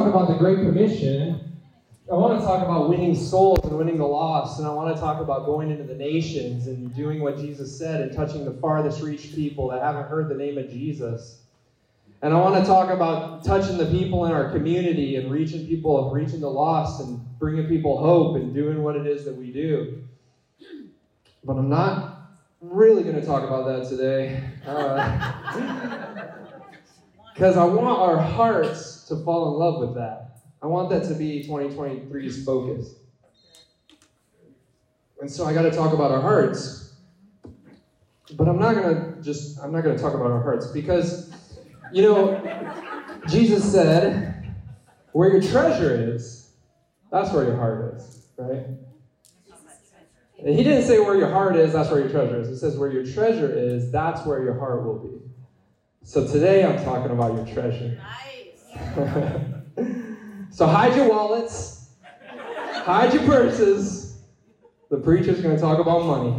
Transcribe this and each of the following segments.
talk about the Great Commission, I want to talk about winning souls and winning the lost, and I want to talk about going into the nations and doing what Jesus said and touching the farthest reach people that haven't heard the name of Jesus. And I want to talk about touching the people in our community and reaching people and reaching the lost and bringing people hope and doing what it is that we do. But I'm not really going to talk about that today. Because uh, I want our hearts to fall in love with that. I want that to be 2023's focus. And so I got to talk about our hearts. But I'm not going to just, I'm not going to talk about our hearts because, you know, Jesus said, where your treasure is, that's where your heart is, right? And he didn't say where your heart is, that's where your treasure is. He says where your treasure is, that's where your heart will be. So today I'm talking about your treasure. So hide your wallets, hide your purses. The preacher's going to talk about money.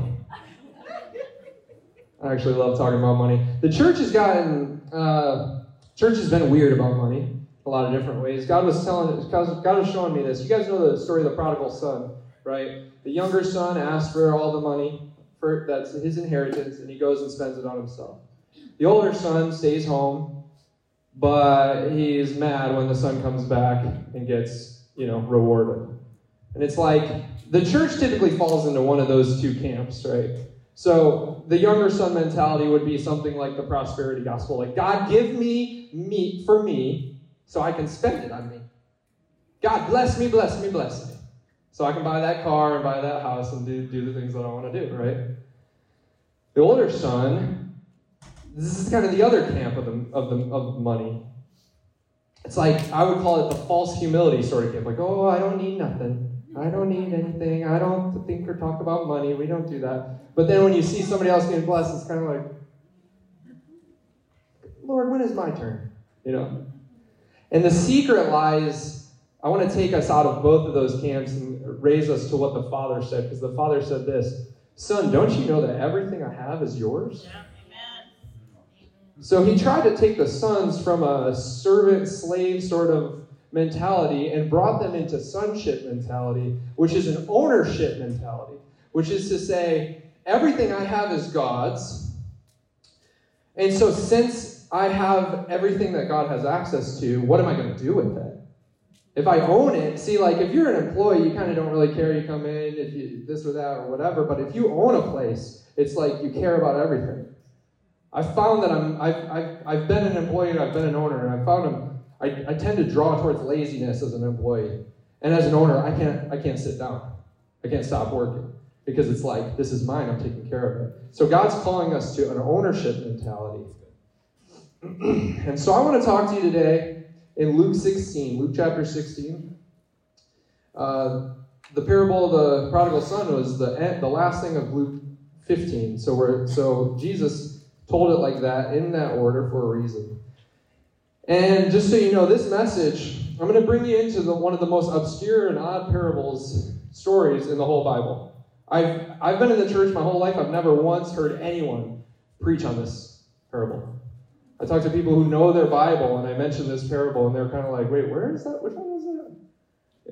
I actually love talking about money. The church has gotten, uh, church has been weird about money a lot of different ways. God was telling, God was showing me this. You guys know the story of the prodigal son, right? The younger son asked for all the money for that's his inheritance, and he goes and spends it on himself. The older son stays home but he's mad when the son comes back and gets, you know, rewarded. And it's like the church typically falls into one of those two camps, right? So the younger son mentality would be something like the prosperity gospel, like God give me meat for me so I can spend it on me. God bless me, bless me, bless me. So I can buy that car and buy that house and do, do the things that I want to do, right? The older son this is kind of the other camp of the, of the of money. It's like I would call it the false humility sort of camp. Like, oh, I don't need nothing. I don't need anything. I don't think or talk about money. We don't do that. But then when you see somebody else getting blessed, it's kind of like, Lord, when is my turn? You know? And the secret lies, I want to take us out of both of those camps and raise us to what the Father said, because the Father said this Son, don't you know that everything I have is yours? Yeah. So he tried to take the sons from a servant slave sort of mentality and brought them into sonship mentality, which is an ownership mentality, which is to say, everything I have is God's. And so, since I have everything that God has access to, what am I going to do with it? If I own it, see, like if you're an employee, you kind of don't really care. You come in, if you this or that or whatever. But if you own a place, it's like you care about everything. I've found that I'm, I've, I've, I've been an employee and I've been an owner, and I found I, I tend to draw towards laziness as an employee. And as an owner, I can't, I can't sit down. I can't stop working because it's like, this is mine, I'm taking care of it. So God's calling us to an ownership mentality. and so I want to talk to you today in Luke 16, Luke chapter 16. Uh, the parable of the prodigal son was the, the last thing of Luke 15. So we're so Jesus told it like that in that order for a reason. And just so you know, this message, I'm going to bring you into the, one of the most obscure and odd parables stories in the whole Bible. I've, I've been in the church my whole life. I've never once heard anyone preach on this parable. I talk to people who know their Bible, and I mention this parable, and they're kind of like, wait, where is that? Which one is that?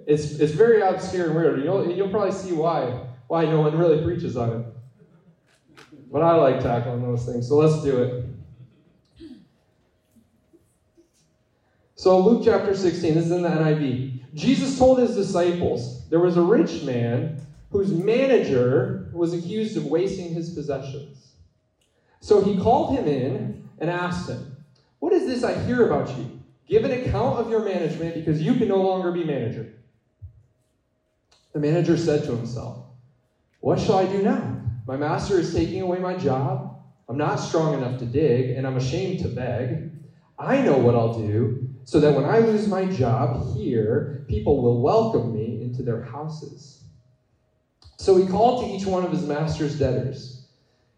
It's, it's very obscure and weird. You'll, you'll probably see why, why no one really preaches on it. But I like tackling those things, so let's do it. So, Luke chapter 16, this is in the NIV. Jesus told his disciples there was a rich man whose manager was accused of wasting his possessions. So he called him in and asked him, What is this I hear about you? Give an account of your management because you can no longer be manager. The manager said to himself, What shall I do now? My master is taking away my job. I'm not strong enough to dig, and I'm ashamed to beg. I know what I'll do so that when I lose my job here, people will welcome me into their houses. So he called to each one of his master's debtors.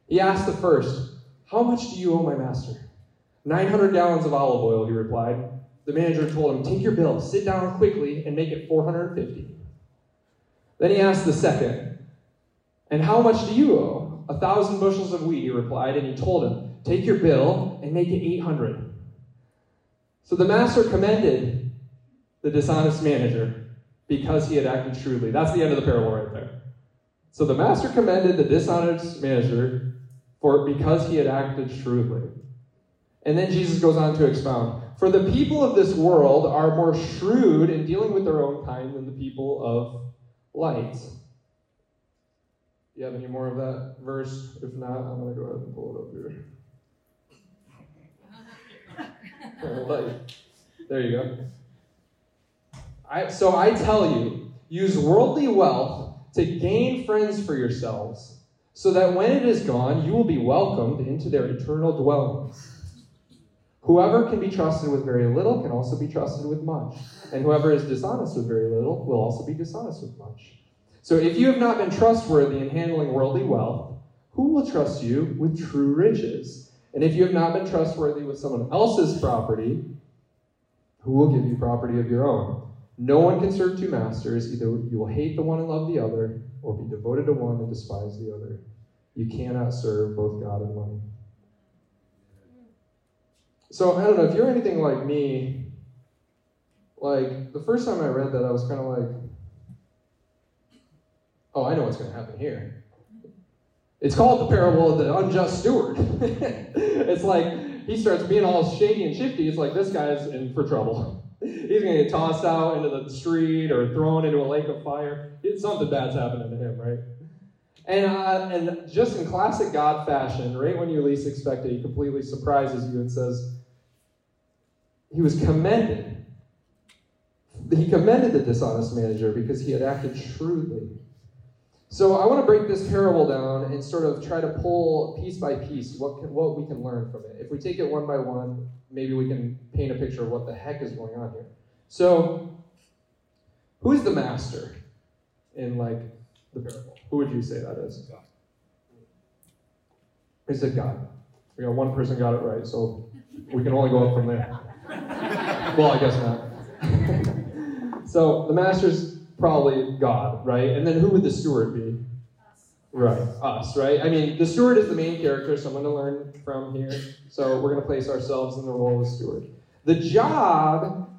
He asked the first, How much do you owe my master? 900 gallons of olive oil, he replied. The manager told him, Take your bill, sit down quickly, and make it 450. Then he asked the second, and how much do you owe? A thousand bushels of wheat, he replied, and he told him, Take your bill and make it 800. So the master commended the dishonest manager because he had acted shrewdly. That's the end of the parable right there. So the master commended the dishonest manager for because he had acted shrewdly. And then Jesus goes on to expound For the people of this world are more shrewd in dealing with their own kind than the people of light. You have any more of that verse? If not, I'm going to go ahead and pull it up here. there you go. I, so I tell you, use worldly wealth to gain friends for yourselves, so that when it is gone, you will be welcomed into their eternal dwellings. Whoever can be trusted with very little can also be trusted with much, and whoever is dishonest with very little will also be dishonest with much. So if you have not been trustworthy in handling worldly wealth, who will trust you with true riches? And if you have not been trustworthy with someone else's property, who will give you property of your own? No one can serve two masters. Either you will hate the one and love the other, or be devoted to one and despise the other. You cannot serve both God and money. So I don't know if you're anything like me. Like the first time I read that, I was kind of like, "Oh, I know what's going to happen here." It's called the parable of the unjust steward. it's like he starts being all shady and shifty. It's like this guy's in for trouble. He's going to get tossed out into the street or thrown into a lake of fire. Something bad's happening to him, right? And, uh, and just in classic God fashion, right when you least expect it, he completely surprises you and says, He was commended. He commended the dishonest manager because he had acted shrewdly. So I want to break this parable down and sort of try to pull piece by piece what, can, what we can learn from it. If we take it one by one, maybe we can paint a picture of what the heck is going on here. So, who's the master in like the parable? Who would you say that is? God. Is it God? We got one person got it right, so we can only go up from there. well, I guess not. so the master's probably God, right? And then who would the steward be? Right, us, right? I mean, the steward is the main character, someone to learn from here. So we're going to place ourselves in the role of steward. The job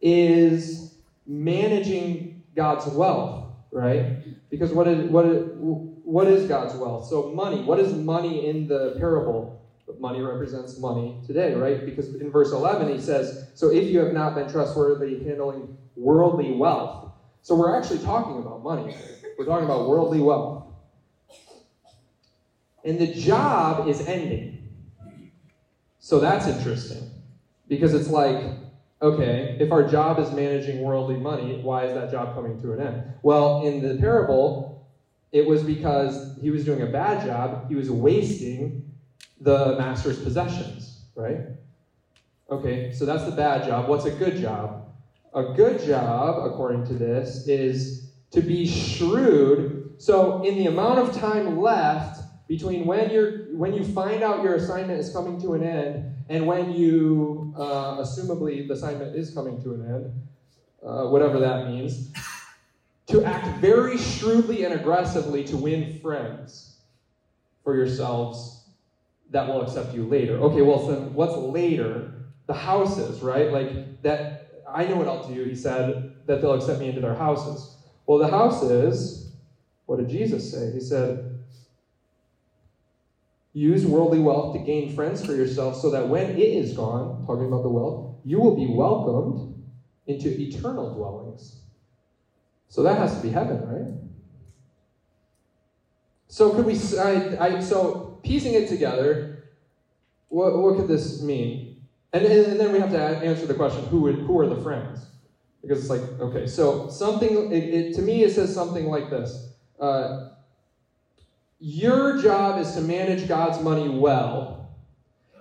is managing God's wealth, right? Because what is, what is, what is God's wealth? So money. What is money in the parable? Money represents money today, right? Because in verse 11 he says, So if you have not been trustworthy handling worldly wealth. So we're actually talking about money. We're talking about worldly wealth. And the job is ending. So that's interesting. Because it's like, okay, if our job is managing worldly money, why is that job coming to an end? Well, in the parable, it was because he was doing a bad job. He was wasting the master's possessions, right? Okay, so that's the bad job. What's a good job? A good job, according to this, is to be shrewd. So, in the amount of time left between when you're when you find out your assignment is coming to an end and when you uh, assumably the assignment is coming to an end, uh, whatever that means, to act very shrewdly and aggressively to win friends for yourselves that will accept you later. Okay, well, so what's later? The houses, right? Like that. I know what I'll do. He said that they'll accept me into their houses. Well, the houses. What did Jesus say? He said, Use worldly wealth to gain friends for yourself so that when it is gone, talking about the wealth, you will be welcomed into eternal dwellings. So that has to be heaven, right? So could we? I, I, so piecing it together, what, what could this mean? And, and then we have to answer the question: Who would, who are the friends? Because it's like okay, so something. It, it, to me, it says something like this: uh, your job is to manage God's money well.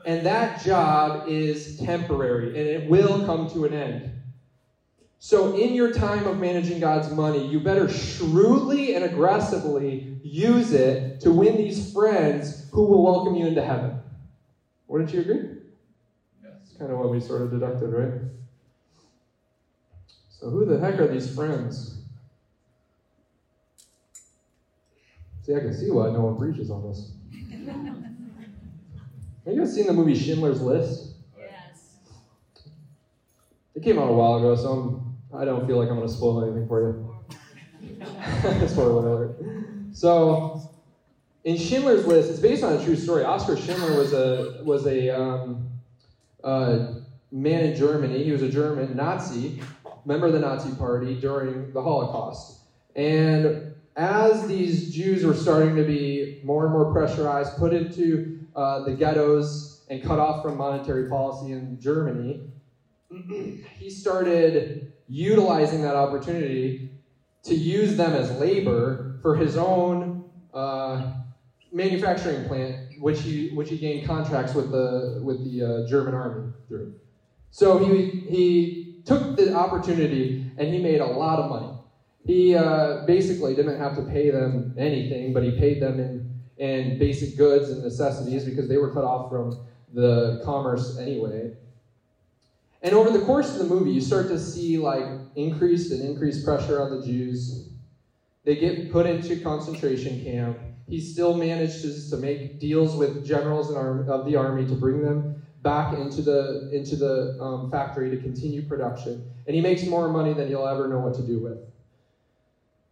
And that job is temporary and it will come to an end. So, in your time of managing God's money, you better shrewdly and aggressively use it to win these friends who will welcome you into heaven. Wouldn't you agree? Yes. That's kind of what we sort of deducted, right? So, who the heck are these friends? See, I can see why no one preaches on this. Have you guys seen the movie Schindler's List? Yes. It came out a while ago, so I'm I don't feel like I'm going to spoil anything for you. Spoiler alert. So, in Schindler's List, it's based on a true story. Oskar Schindler was a was a um, uh, man in Germany. He was a German Nazi, member of the Nazi Party during the Holocaust. And as these Jews were starting to be more and more pressurized, put into uh, the ghettos, and cut off from monetary policy in Germany, he started utilizing that opportunity to use them as labor for his own uh, manufacturing plant, which he which he gained contracts with the with the uh, German army through. So he he took the opportunity and he made a lot of money. He uh, basically didn't have to pay them anything, but he paid them in in basic goods and necessities because they were cut off from the commerce anyway. And over the course of the movie, you start to see like increased and increased pressure on the Jews. They get put into concentration camp. He still manages to make deals with generals of the army to bring them back into the into the um, factory to continue production, and he makes more money than he'll ever know what to do with.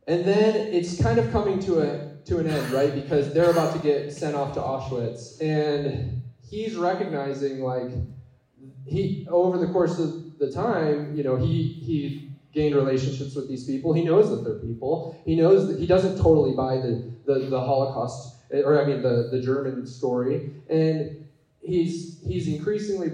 And then it's kind of coming to a to an end, right? Because they're about to get sent off to Auschwitz, and he's recognizing like he over the course of the time, you know, he he gained relationships with these people. He knows that they're people. He knows that he doesn't totally buy the the, the Holocaust or I mean the the German story, and he's he's increasingly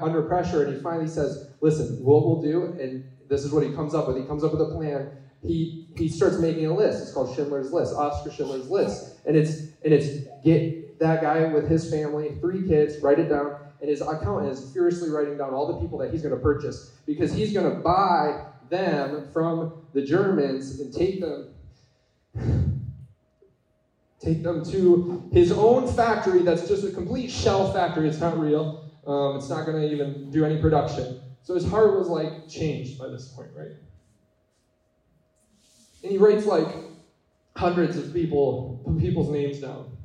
under pressure, and he finally says, "Listen, what we'll do," and this is what he comes up with. He comes up with a plan. He he starts making a list. It's called Schindler's List, Oskar Schindler's List, and it's and it's get that guy with his family, three kids, write it down and his accountant is furiously writing down all the people that he's going to purchase because he's going to buy them from the Germans and take them take them to his own factory that's just a complete shell factory. It's not real. Um, it's not going to even do any production. So his heart was like changed by this point, right? And he writes like hundreds of people people's names down.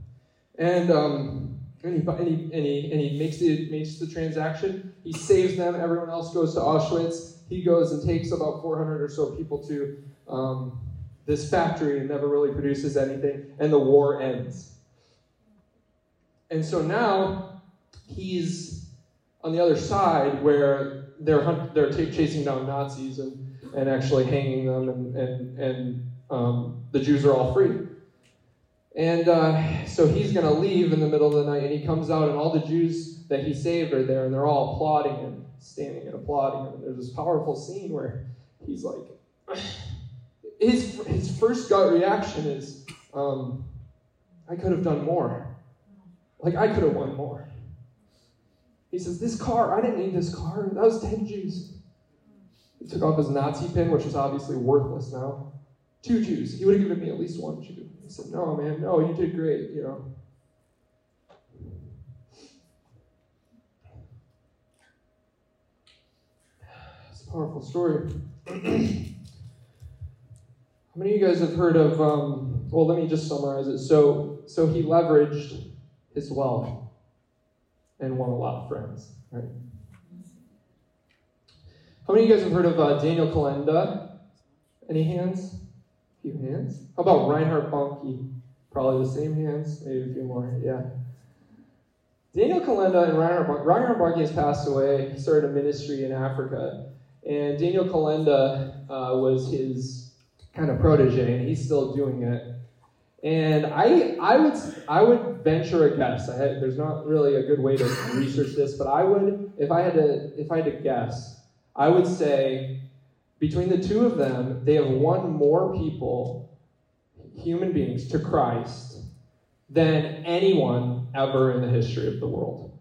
And um, and he, and he, and he, and he makes, the, makes the transaction. He saves them. Everyone else goes to Auschwitz. He goes and takes about 400 or so people to um, this factory and never really produces anything. And the war ends. And so now he's on the other side where they're, hunt, they're t- chasing down Nazis and, and actually hanging them, and, and, and um, the Jews are all free. And uh, so he's going to leave in the middle of the night, and he comes out, and all the Jews that he saved are there, and they're all applauding him, standing and applauding him. And there's this powerful scene where he's like, his, his first gut reaction is, um, I could have done more. Like, I could have won more. He says, This car, I didn't need this car. That was 10 Jews. He took off his Nazi pin, which is obviously worthless now. Two Jews. He would have given me at least one Jew said, No, man, no, you did great, you know. It's a powerful story. How many of you guys have heard of, um, well, let me just summarize it. So, so he leveraged his wealth and won a lot of friends, right? How many of you guys have heard of uh, Daniel Kolenda? Any hands? Few hands. How about Reinhard Bonnke? Probably the same hands, maybe a few more. Yeah. Daniel Kolenda and Reinhard Bonnke. Reinhard Bonnke has passed away. He started a ministry in Africa. And Daniel Kolenda uh, was his kind of protege, and he's still doing it. And I, I would, I would venture a guess. I had, there's not really a good way to research this, but I would, if I had to, if I had to guess, I would say between the two of them, they have won more people, human beings, to Christ than anyone ever in the history of the world.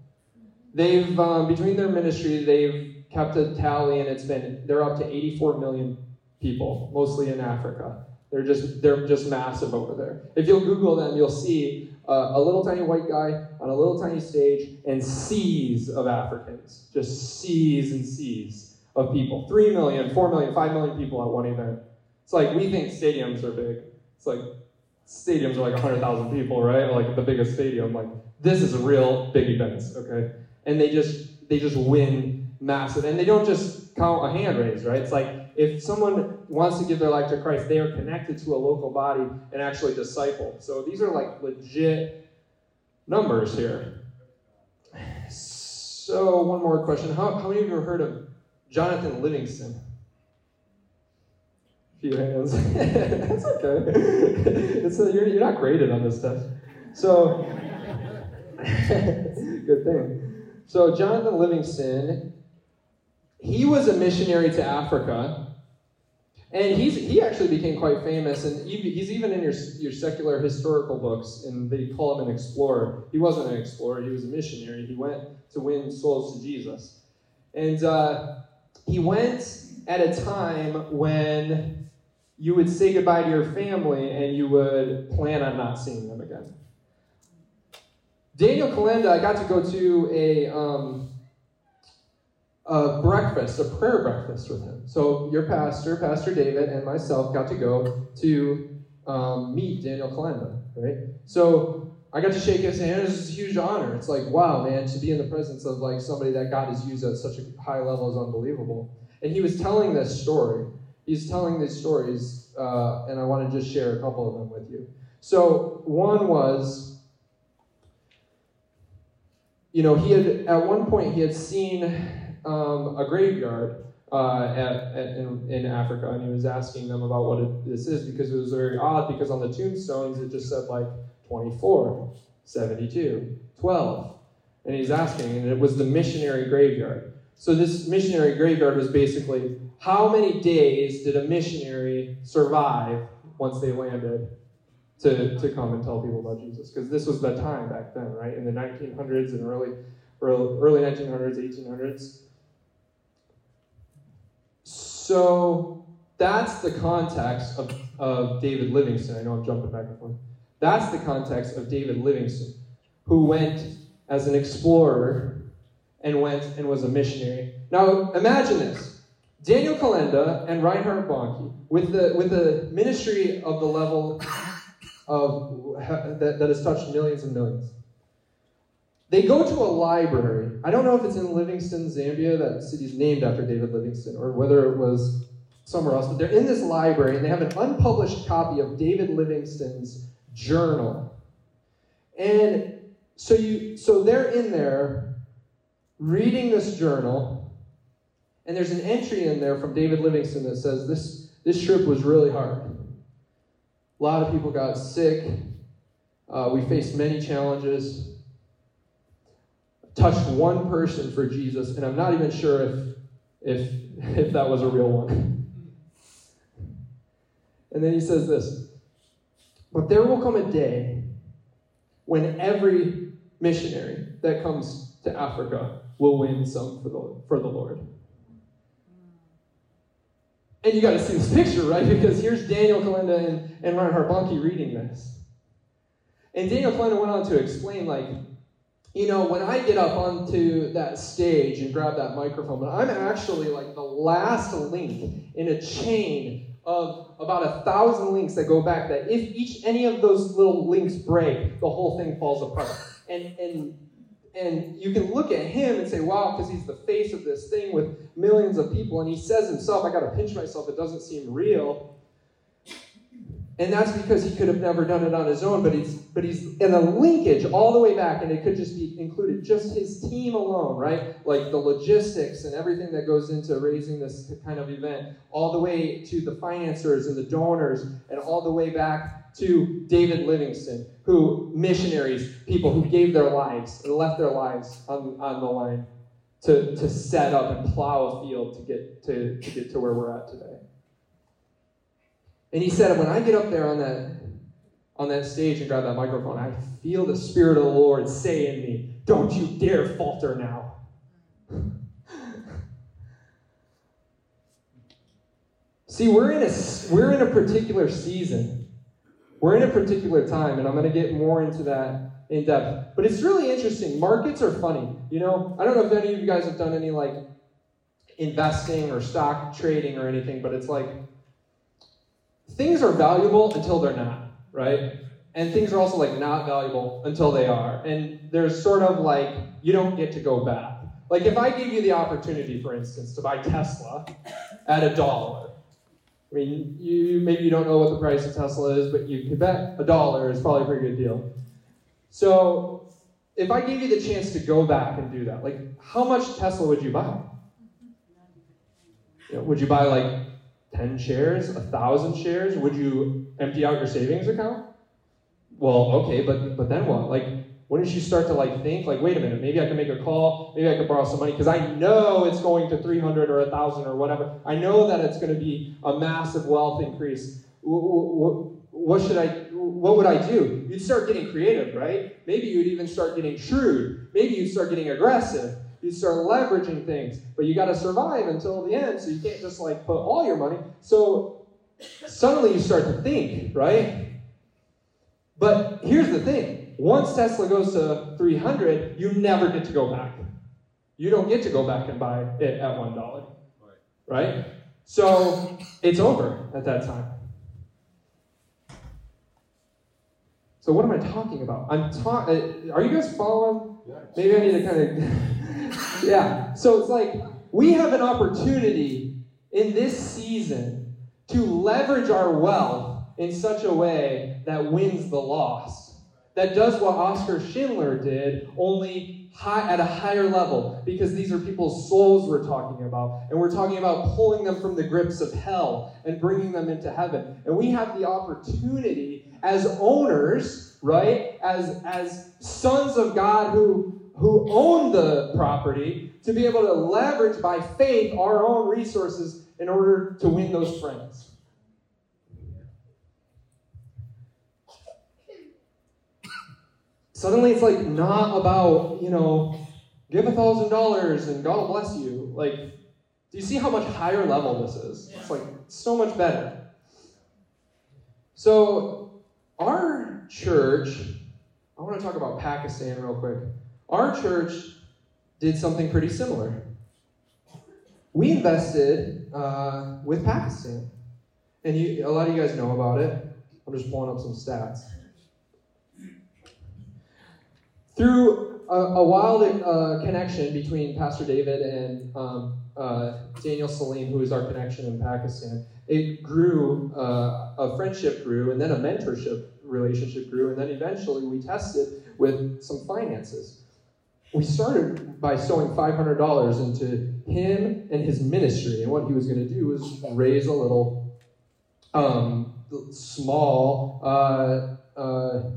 They've, um, between their ministry, they've kept a tally, and it's been, they're up to 84 million people, mostly in Africa. They're just, they're just massive over there. If you'll Google them, you'll see uh, a little tiny white guy on a little tiny stage and seas of Africans, just seas and seas of people 3 million, 4 million, 5 million people at one event. It's like we think stadiums are big. It's like stadiums are like 100,000 people, right? Like the biggest stadium. Like this is a real big event, okay? And they just they just win massive, and they don't just count a hand raise, right? It's like if someone wants to give their life to Christ, they are connected to a local body and actually discipled. So these are like legit numbers here. So, one more question. How, how many of you have heard of Jonathan Livingston? A few hands. That's okay. It's a, you're, you're not graded on this test. So, good thing. So, Jonathan Livingston, he was a missionary to Africa. And he's, he actually became quite famous, and he's even in your, your secular historical books, and they call him an explorer. He wasn't an explorer, he was a missionary. He went to win souls to Jesus. And uh, he went at a time when you would say goodbye to your family and you would plan on not seeing them again. Daniel Kolenda, I got to go to a, um, a breakfast, a prayer breakfast with him. So your pastor, Pastor David, and myself got to go to um, meet Daniel Kolenda, right? So I got to shake his hand. It was a huge honor. It's like, wow, man, to be in the presence of like somebody that God has used at such a high level is unbelievable. And he was telling this story. He's telling these stories, uh, and I want to just share a couple of them with you. So one was, you know, he had at one point he had seen um, a graveyard uh, at, at, in, in, Africa, and he was asking them about what it, this is because it was very odd. Because on the tombstones it just said like 24, 72, 12. And he's asking, and it was the missionary graveyard. So this missionary graveyard was basically how many days did a missionary survive once they landed to, to come and tell people about Jesus? Because this was the time back then, right? In the 1900s and early, early 1900s, 1800s. So that's the context of, of David Livingstone. I know I'm jumping back and forth. That's the context of David Livingstone, who went as an explorer and went and was a missionary. Now, imagine this Daniel Kolenda and Reinhard Bonnke, with the, with the ministry of the level of, that, that has touched millions and millions. They go to a library. I don't know if it's in Livingstone, Zambia, that city's named after David Livingstone, or whether it was somewhere else, but they're in this library and they have an unpublished copy of David Livingstone's journal. And so you so they're in there reading this journal, and there's an entry in there from David Livingstone that says this this trip was really hard. A lot of people got sick. Uh, we faced many challenges. Touched one person for Jesus, and I'm not even sure if if if that was a real one. And then he says this but there will come a day when every missionary that comes to Africa will win some for the, for the Lord. And you got to see this picture, right? Because here's Daniel Kolenda and, and Reinhard Bonnke reading this. And Daniel Kolenda went on to explain, like, you know, when I get up onto that stage and grab that microphone, I'm actually like the last link in a chain of about a thousand links that go back that if each any of those little links break, the whole thing falls apart. And and and you can look at him and say, wow, because he's the face of this thing with millions of people, and he says himself, I gotta pinch myself, it doesn't seem real. And that's because he could have never done it on his own, but he's but he's in a linkage all the way back, and it could just be included just his team alone, right? Like the logistics and everything that goes into raising this kind of event, all the way to the financiers and the donors, and all the way back to David Livingstone, who missionaries, people who gave their lives and left their lives on, on the line to, to set up and plow a field to get to, to get to where we're at today. And he said, when I get up there on that on that stage and grab that microphone, I feel the Spirit of the Lord say in me, Don't you dare falter now. See, we're in a we're in a particular season. We're in a particular time, and I'm going to get more into that in depth. But it's really interesting. Markets are funny. You know, I don't know if any of you guys have done any like investing or stock trading or anything, but it's like things are valuable until they're not, right? And things are also like not valuable until they are. And there's sort of like you don't get to go back. Like if I gave you the opportunity, for instance, to buy Tesla at a dollar. I mean, you maybe you don't know what the price of Tesla is, but you could bet a dollar is probably a pretty good deal. So if I gave you the chance to go back and do that, like how much Tesla would you buy? You know, would you buy like 10 shares, a thousand shares? Would you empty out your savings account? Well, okay, but but then what? Like wouldn't you start to like think like wait a minute maybe i can make a call maybe i can borrow some money because i know it's going to 300 or 1000 or whatever i know that it's going to be a massive wealth increase what should i what would i do you'd start getting creative right maybe you'd even start getting shrewd maybe you'd start getting aggressive you'd start leveraging things but you got to survive until the end so you can't just like put all your money so suddenly you start to think right but here's the thing once Tesla goes to 300, you never get to go back. You don't get to go back and buy it at $1. Right? So it's over at that time. So what am I talking about? I'm talking. Uh, are you guys following? Maybe I need to kind of. yeah. So it's like we have an opportunity in this season to leverage our wealth in such a way that wins the lost that does what Oskar Schindler did, only high, at a higher level, because these are people's souls we're talking about. And we're talking about pulling them from the grips of hell and bringing them into heaven. And we have the opportunity as owners, right, as, as sons of God who, who own the property, to be able to leverage by faith our own resources in order to win those friends. Suddenly it's like not about, you know, give a thousand dollars and God will bless you. Like, do you see how much higher level this is? It's like so much better. So, our church, I want to talk about Pakistan real quick. Our church did something pretty similar. We invested uh, with Pakistan. And you, a lot of you guys know about it. I'm just pulling up some stats. Through a, a wild uh, connection between Pastor David and um, uh, Daniel Salim, who is our connection in Pakistan, it grew, uh, a friendship grew, and then a mentorship relationship grew, and then eventually we tested with some finances. We started by sowing $500 into him and his ministry, and what he was going to do was raise a little um, small uh, uh,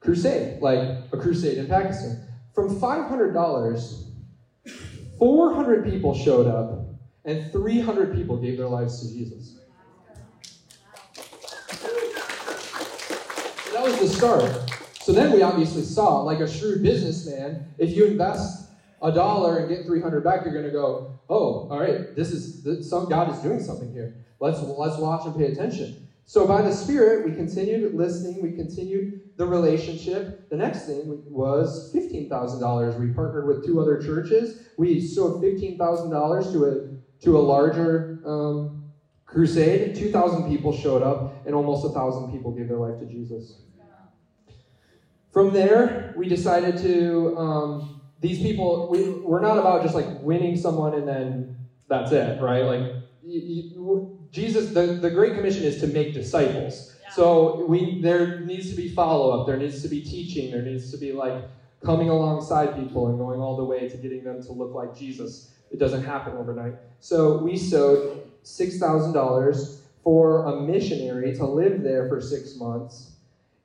crusade, like a crusade in Pakistan. From $500, 400 people showed up, and 300 people gave their lives to Jesus. That was the start. So then we obviously saw, like a shrewd businessman, if you invest a dollar and get 300 back, you're going to go, oh, all right, this is some God is doing something here. Let's let's watch and pay attention. So by the Spirit, we continued listening, we continued the relationship. The next thing was $15,000. We partnered with two other churches. We sowed $15,000 to a, to a larger um, crusade. 2,000 people showed up, and almost 1,000 people gave their life to Jesus. From there, we decided to, um, these people, we, we're not about just like winning someone and then that's it, right? Like, you, you, Jesus, the, the Great Commission is to make disciples. Yeah. So we there needs to be follow-up, there needs to be teaching, there needs to be like coming alongside people and going all the way to getting them to look like Jesus. It doesn't happen overnight. So we sowed $6,000 for a missionary to live there for six months.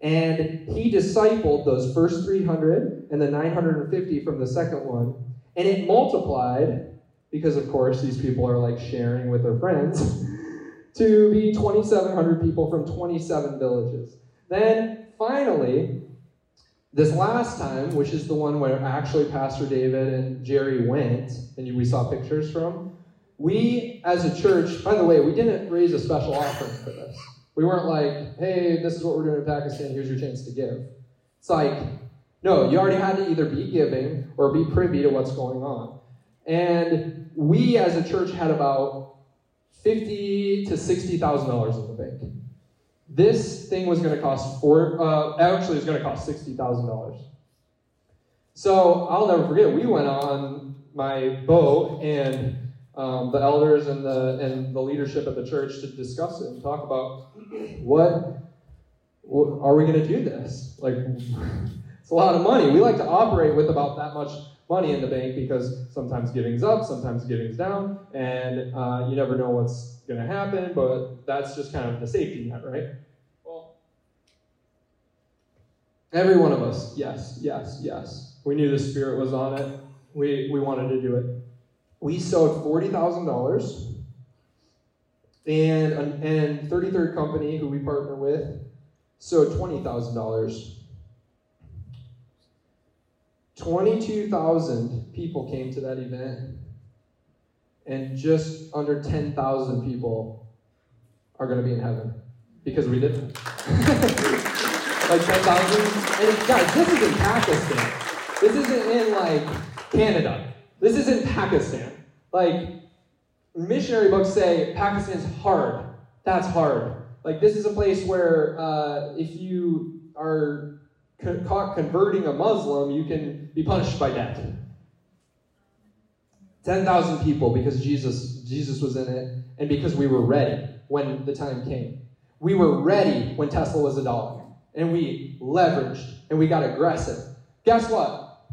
And he discipled those first 300 and the 950 from the second one. And it multiplied because, of course, these people are like sharing with their friends. to be 2,700 people from 27 villages. Then finally, this last time, which is the one where actually Pastor David and Jerry went, and we saw pictures from, we as a church, by the way, we didn't raise a special offering for this. We weren't like, hey, this is what we're doing in Pakistan, here's your chance to give. It's like, no, you already had to either be giving or be privy to what's going on. And we as a church had about fifty to sixty thousand dollars in the bank. This thing was going to cost four. Uh, actually, it was going to cost sixty thousand dollars. So I'll never forget. We went on my boat and um, the elders and the and the leadership of the church to discuss it and talk about what, what are we going to do this? Like, it's a lot of money. We like to operate with about that much money in the bank because sometimes giving's up, sometimes giving's down, and uh, you never know what's going to happen. But that's just kind of the safety net, right? Well, every one of us, yes, yes, yes. We knew the Spirit was on it. We we wanted to do it. We sold forty thousand dollars. And, and 33rd Company, who we partner with, sold $20,000 22,000 people came to that event, and just under 10,000 people are going to be in heaven because we did like 10,000. And guys, this is in Pakistan. This isn't in like Canada. This is in Pakistan. Like, missionary books say Pakistan's hard. That's hard. Like, this is a place where uh, if you are caught converting a Muslim, you can be punished by death. 10,000 people because Jesus, Jesus was in it and because we were ready when the time came. We were ready when Tesla was a dollar and we leveraged and we got aggressive. Guess what?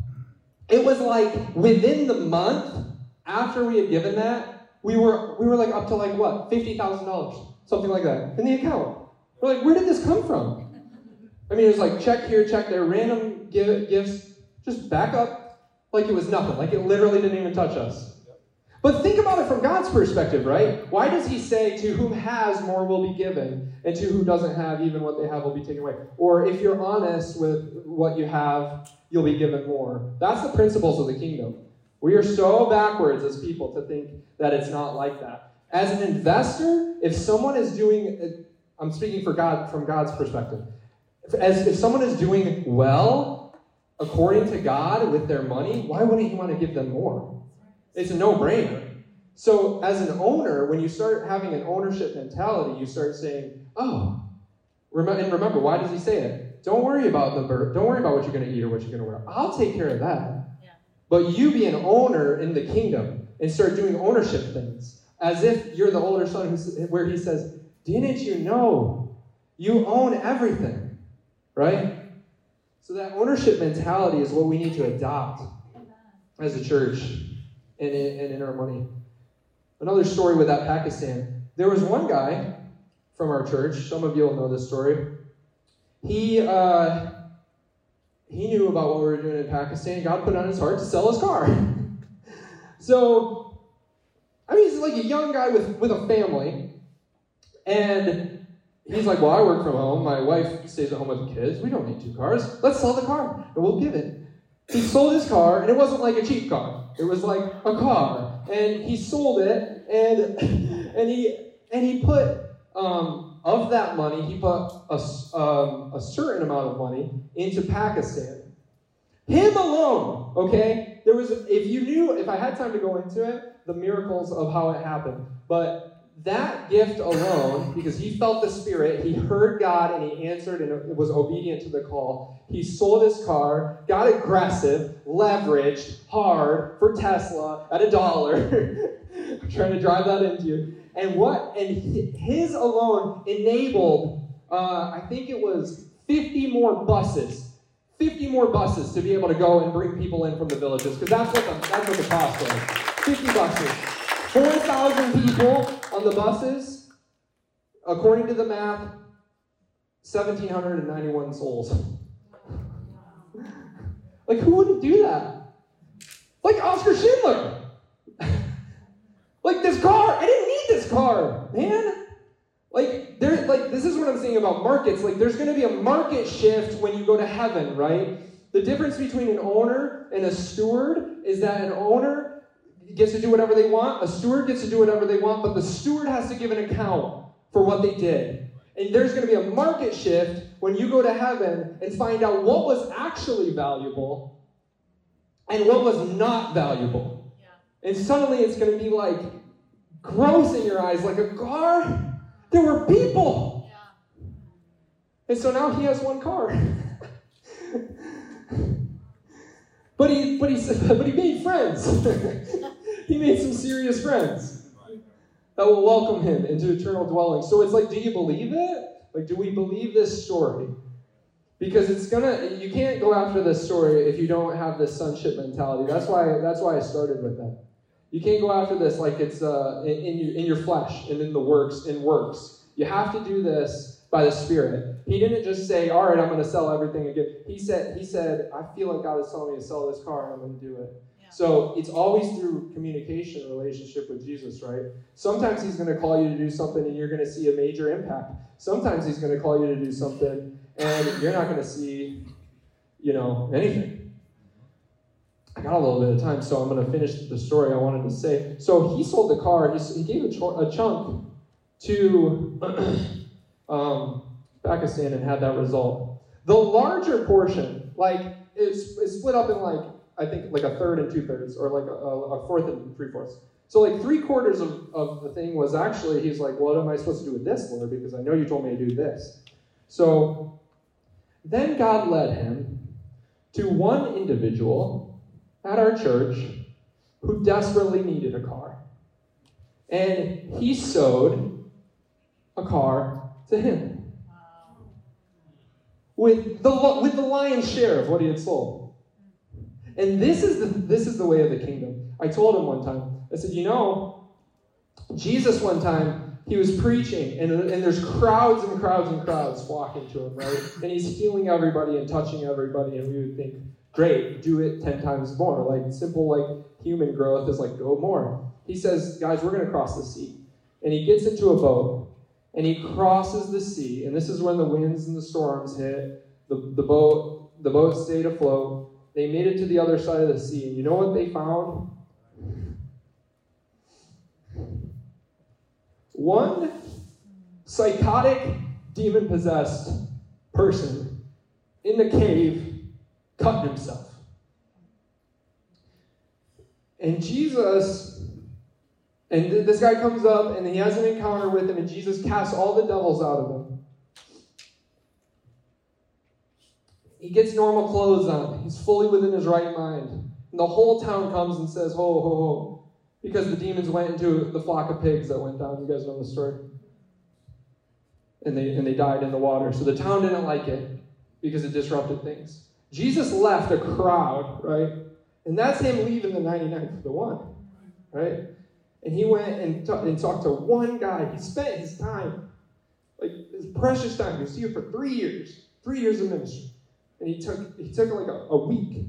It was like within the month after we had given that, we were we were like up to like what? $50,000, something like that in the account. We're like, where did this come from? I mean, it was like check here, check there, random give, gifts, just back up like it was nothing, like it literally didn't even touch us. But think about it from God's perspective, right? Why does He say, To whom has, more will be given, and to who doesn't have, even what they have will be taken away? Or if you're honest with what you have, you'll be given more. That's the principles of the kingdom. We are so backwards as people to think that it's not like that. As an investor, if someone is doing, I'm speaking for God from God's perspective as if someone is doing well according to God with their money, why wouldn't you want to give them more? It's a no-brainer. So as an owner, when you start having an ownership mentality, you start saying, "Oh, and remember, why does he say it? Don't worry about the bird. Don't worry about what you're going to eat or what you're going to wear. I'll take care of that. But you be an owner in the kingdom and start doing ownership things as if you're the older son, where he says, "Didn't you know you own everything?" right? So that ownership mentality is what we need to adopt as a church and in, and in our money. Another story with that Pakistan. There was one guy from our church. Some of you will know this story. He uh, he knew about what we were doing in Pakistan. God put on his heart to sell his car. so, I mean, he's like a young guy with, with a family, and He's like, Well, I work from home. My wife stays at home with the kids. We don't need two cars. Let's sell the car and we'll give it. He sold his car, and it wasn't like a cheap car. It was like a car. And he sold it, and and he and he put um, of that money, he put a, um, a certain amount of money into Pakistan. Him alone, okay? There was, if you knew, if I had time to go into it, the miracles of how it happened. But that gift alone, because he felt the Spirit, he heard God and he answered and was obedient to the call. He sold his car, got aggressive, leveraged hard for Tesla at a dollar. I'm trying to drive that into you. And what? And his alone enabled, uh, I think it was 50 more buses. 50 more buses to be able to go and bring people in from the villages, because that's what the that's what the cost was. 50 buses. 4,000 people on the buses, according to the math, 1,791 souls. like, who wouldn't do that? Like Oskar Schindler. like this car, I didn't this car, man. Like there, like this is what I'm saying about markets. Like there's going to be a market shift when you go to heaven, right? The difference between an owner and a steward is that an owner gets to do whatever they want, a steward gets to do whatever they want, but the steward has to give an account for what they did. And there's going to be a market shift when you go to heaven and find out what was actually valuable and what was not valuable. Yeah. And suddenly it's going to be like gross in your eyes, like a car. There were people. Yeah. And so now he has one car. But he, but he, but he made friends. he made some serious friends that will welcome him into eternal dwelling. So it's like, do you believe it? Like, do we believe this story? Because it's gonna, you can't go after this story if you don't have this sonship mentality. That's why, that's why I started with that. You can't go after this like it's uh, in, in, your, in your flesh and in the works, in works. You have to do this by the Spirit. He didn't just say, "All right, I'm going to sell everything again." He said, "He said, I feel like God is telling me to sell this car, and I'm going to do it." Yeah. So it's always through communication, relationship with Jesus, right? Sometimes He's going to call you to do something, and you're going to see a major impact. Sometimes He's going to call you to do something, and you're not going to see, you know, anything. I got a little bit of time, so I'm going to finish the story I wanted to say. So he sold the car. He, he gave a, ch- a chunk to um, Pakistan and had that result. The larger portion, like, is, is split up in like I think like a third and two thirds, or like a, a fourth and three fourths. So like three quarters of, of the thing was actually he's like, what am I supposed to do with this, Lord? Because I know you told me to do this. So then God led him to one individual at our church who desperately needed a car. And he sowed a car to him. With the, with the lion's share of what he had sold. And this is, the, this is the way of the kingdom. I told him one time, I said, you know, Jesus one time, he was preaching, and, and there's crowds and crowds and crowds flocking to him, right? And he's healing everybody and touching everybody, and we would think, great, do it 10 times more. Like simple, like human growth is like, go more. He says, guys, we're going to cross the sea. And he gets into a boat, and he crosses the sea. And this is when the winds and the storms hit. The, the boat the boat stayed afloat. They made it to the other side of the sea. And you know what they found? One psychotic, demon possessed person in the cave cut himself. And Jesus, and this guy comes up and he has an encounter with him, and Jesus casts all the devils out of him. He gets normal clothes on. He's fully within his right mind. And the whole town comes and says, Ho, ho, ho. Because the demons went into the flock of pigs that went down. You guys know the story. And they, and they died in the water. So the town didn't like it because it disrupted things. Jesus left a crowd, right? And that's him leaving the 99 for the one, right? And he went and, t- and talked to one guy. He spent his time, like his precious time. He was here for three years, three years of ministry. And he took he took like a, a week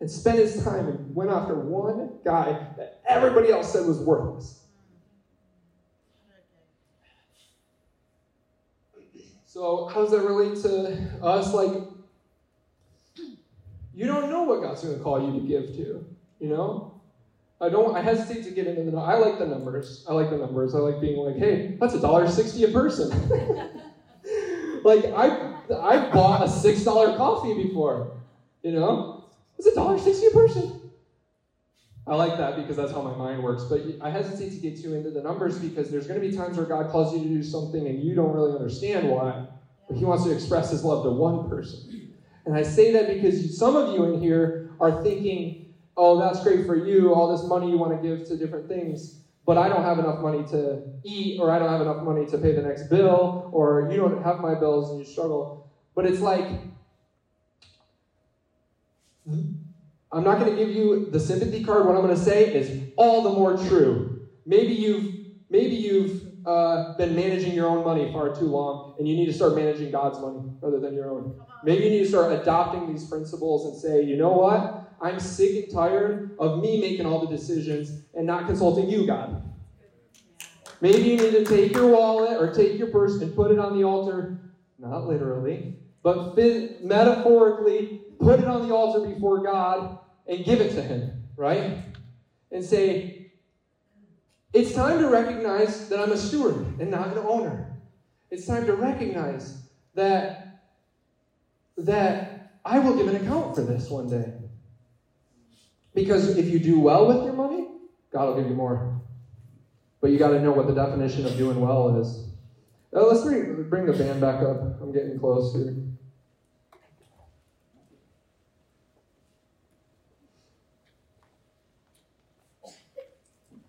and spent his time and went after one guy that everybody else said was worthless. So how does that relate to us? Like you don't know what God's going to call you to give to. You know, I don't. I hesitate to get into the. I like the numbers. I like the numbers. I like being like, hey, that's a dollar sixty a person. like I, I bought a six dollar coffee before. You know, it's a dollar sixty a person. I like that because that's how my mind works. But I hesitate to get too into the numbers because there's going to be times where God calls you to do something and you don't really understand why, but He wants to express His love to one person. And I say that because some of you in here are thinking, oh, that's great for you, all this money you want to give to different things, but I don't have enough money to eat, or I don't have enough money to pay the next bill, or you don't have my bills and you struggle. But it's like, I'm not going to give you the sympathy card. What I'm going to say is all the more true. Maybe you've maybe you've uh, been managing your own money far too long, and you need to start managing God's money rather than your own. Maybe you need to start adopting these principles and say, you know what? I'm sick and tired of me making all the decisions and not consulting you, God. Maybe you need to take your wallet or take your purse and put it on the altar, not literally, but metaphorically, put it on the altar before God and give it to Him, right? And say, it's time to recognize that I'm a steward and not an owner. It's time to recognize that that I will give an account for this one day. Because if you do well with your money, God will give you more. But you got to know what the definition of doing well is. Let's bring, bring the band back up. I'm getting close here.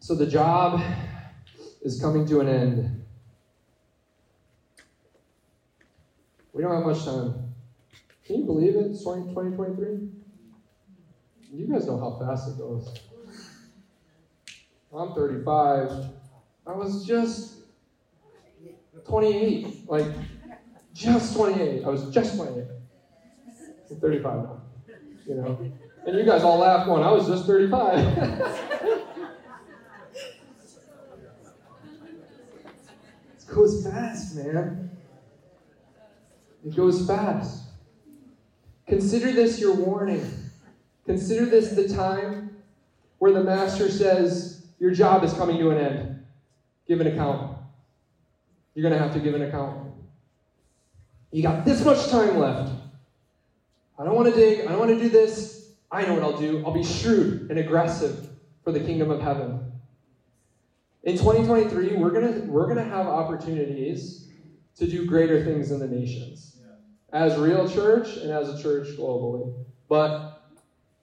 So the job is coming to an end. We don't have much time. Can you believe it? It's 2023? You guys know how fast it goes. I'm 35. I was just 28. Like, just 28. I was just 28. I'm 35 now. You know? And you guys all laugh going, I was just 35. goes fast, man. It goes fast. Consider this your warning. Consider this the time where the master says, Your job is coming to an end. Give an account. You're going to have to give an account. You got this much time left. I don't want to dig. I don't want to do this. I know what I'll do. I'll be shrewd and aggressive for the kingdom of heaven. In 2023, we're gonna we're gonna have opportunities to do greater things in the nations, as real church and as a church globally. But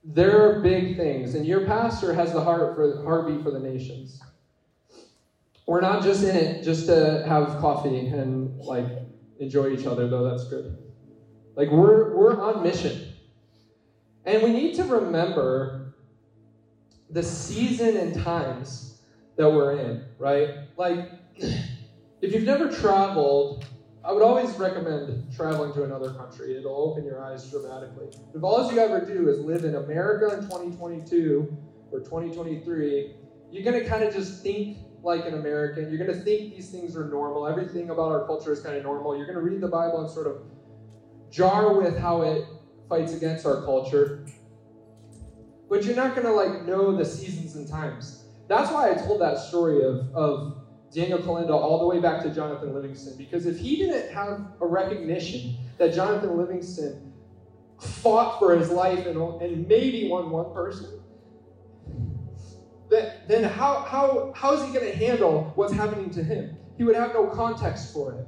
there are big things, and your pastor has the heart for heartbeat for the nations. We're not just in it just to have coffee and like enjoy each other, though that's good. Like we're we're on mission. And we need to remember the season and times that we're in, right? Like if you've never traveled, I would always recommend traveling to another country. It'll open your eyes dramatically. If all you ever do is live in America in 2022 or 2023, you're going to kind of just think like an American. You're going to think these things are normal. Everything about our culture is kind of normal. You're going to read the Bible and sort of jar with how it fights against our culture. But you're not going to like know the seasons and times. That's why I told that story of, of Daniel Kolenda all the way back to Jonathan Livingston. Because if he didn't have a recognition that Jonathan Livingston fought for his life and, and maybe won one person, then how, how, how is he going to handle what's happening to him? He would have no context for it.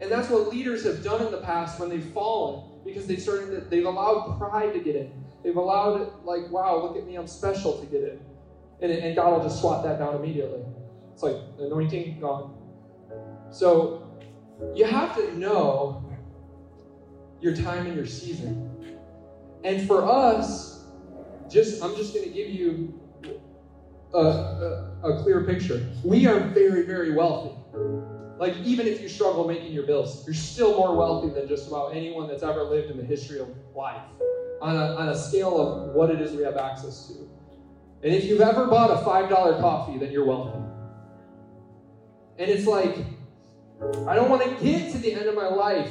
And that's what leaders have done in the past when they've fallen, because they've started they've allowed pride to get in. They've allowed it, like, wow, look at me, I'm special to get in. And, and God will just swat that down immediately. It's like anointing gone. So you have to know your time and your season. And for us, just I'm just going to give you a, a, a clear picture. We are very, very wealthy. Like, even if you struggle making your bills, you're still more wealthy than just about anyone that's ever lived in the history of life on a, on a scale of what it is we have access to. And if you've ever bought a $5 coffee, then you're wealthy. And it's like, I don't want to get to the end of my life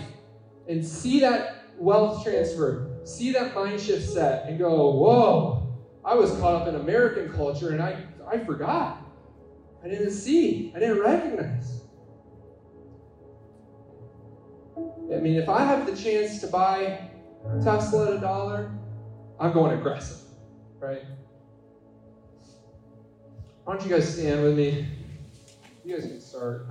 and see that wealth transfer, see that mind shift set, and go, whoa, I was caught up in American culture and I, I forgot. I didn't see, I didn't recognize. I mean, if I have the chance to buy Tesla at a dollar, I'm going aggressive, right? Why don't you guys stand with me? You guys can start.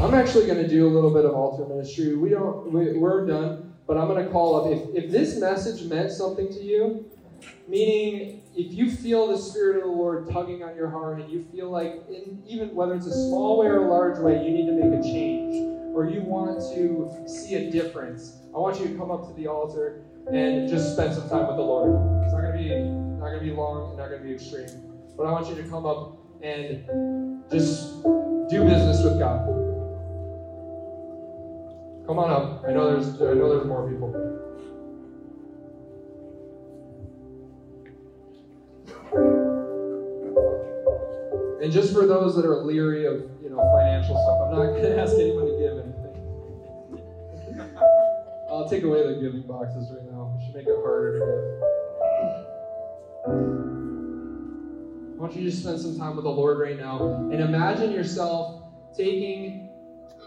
I'm actually going to do a little bit of altar ministry. We don't. We, we're done, but I'm going to call up. If if this message meant something to you, meaning if you feel the Spirit of the Lord tugging on your heart, and you feel like, in, even whether it's a small way or a large way, you need to make a change or you want to see a difference, I want you to come up to the altar and just spend some time with the Lord. It's not gonna be not gonna be long, and not gonna be extreme. But I want you to come up and just do business with God. Come on up. I know there's I know there's more people. And just for those that are leery of you know financial stuff, I'm not going to ask anyone to give anything. I'll take away the giving boxes right now. We should make it harder to give. I want you to spend some time with the Lord right now and imagine yourself taking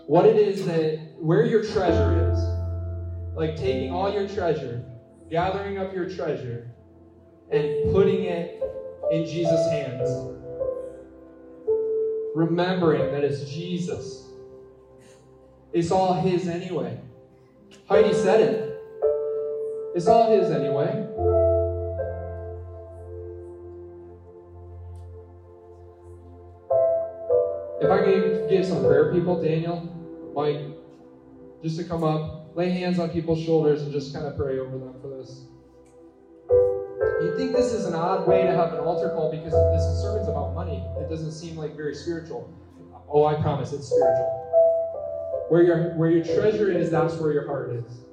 what it is that where your treasure is, like taking all your treasure, gathering up your treasure, and putting it in Jesus' hands remembering that it's Jesus. It's all His anyway. Heidi said it. It's all His anyway. If I could get some prayer people, Daniel, Mike, just to come up, lay hands on people's shoulders, and just kind of pray over them for this. You'd think this is an odd way to have an altar call because this sermon's about money. It doesn't seem like very spiritual. Oh, I promise it's spiritual. Where your, where your treasure is, that's where your heart is.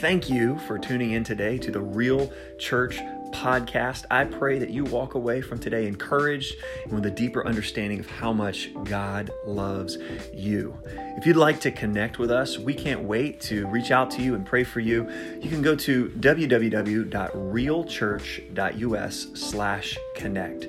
Thank you for tuning in today to the Real Church podcast. I pray that you walk away from today encouraged and with a deeper understanding of how much God loves you. If you'd like to connect with us, we can't wait to reach out to you and pray for you. You can go to www.realchurch.us/connect.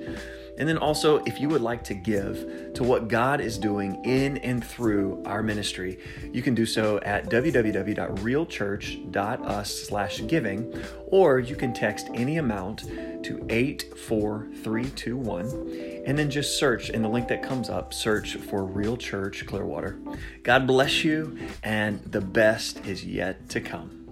And then also, if you would like to give to what God is doing in and through our ministry, you can do so at www.realchurch.us/giving, or you can text any amount to 84321 and then just search in the link that comes up, search for Real Church Clearwater. God bless you, and the best is yet to come.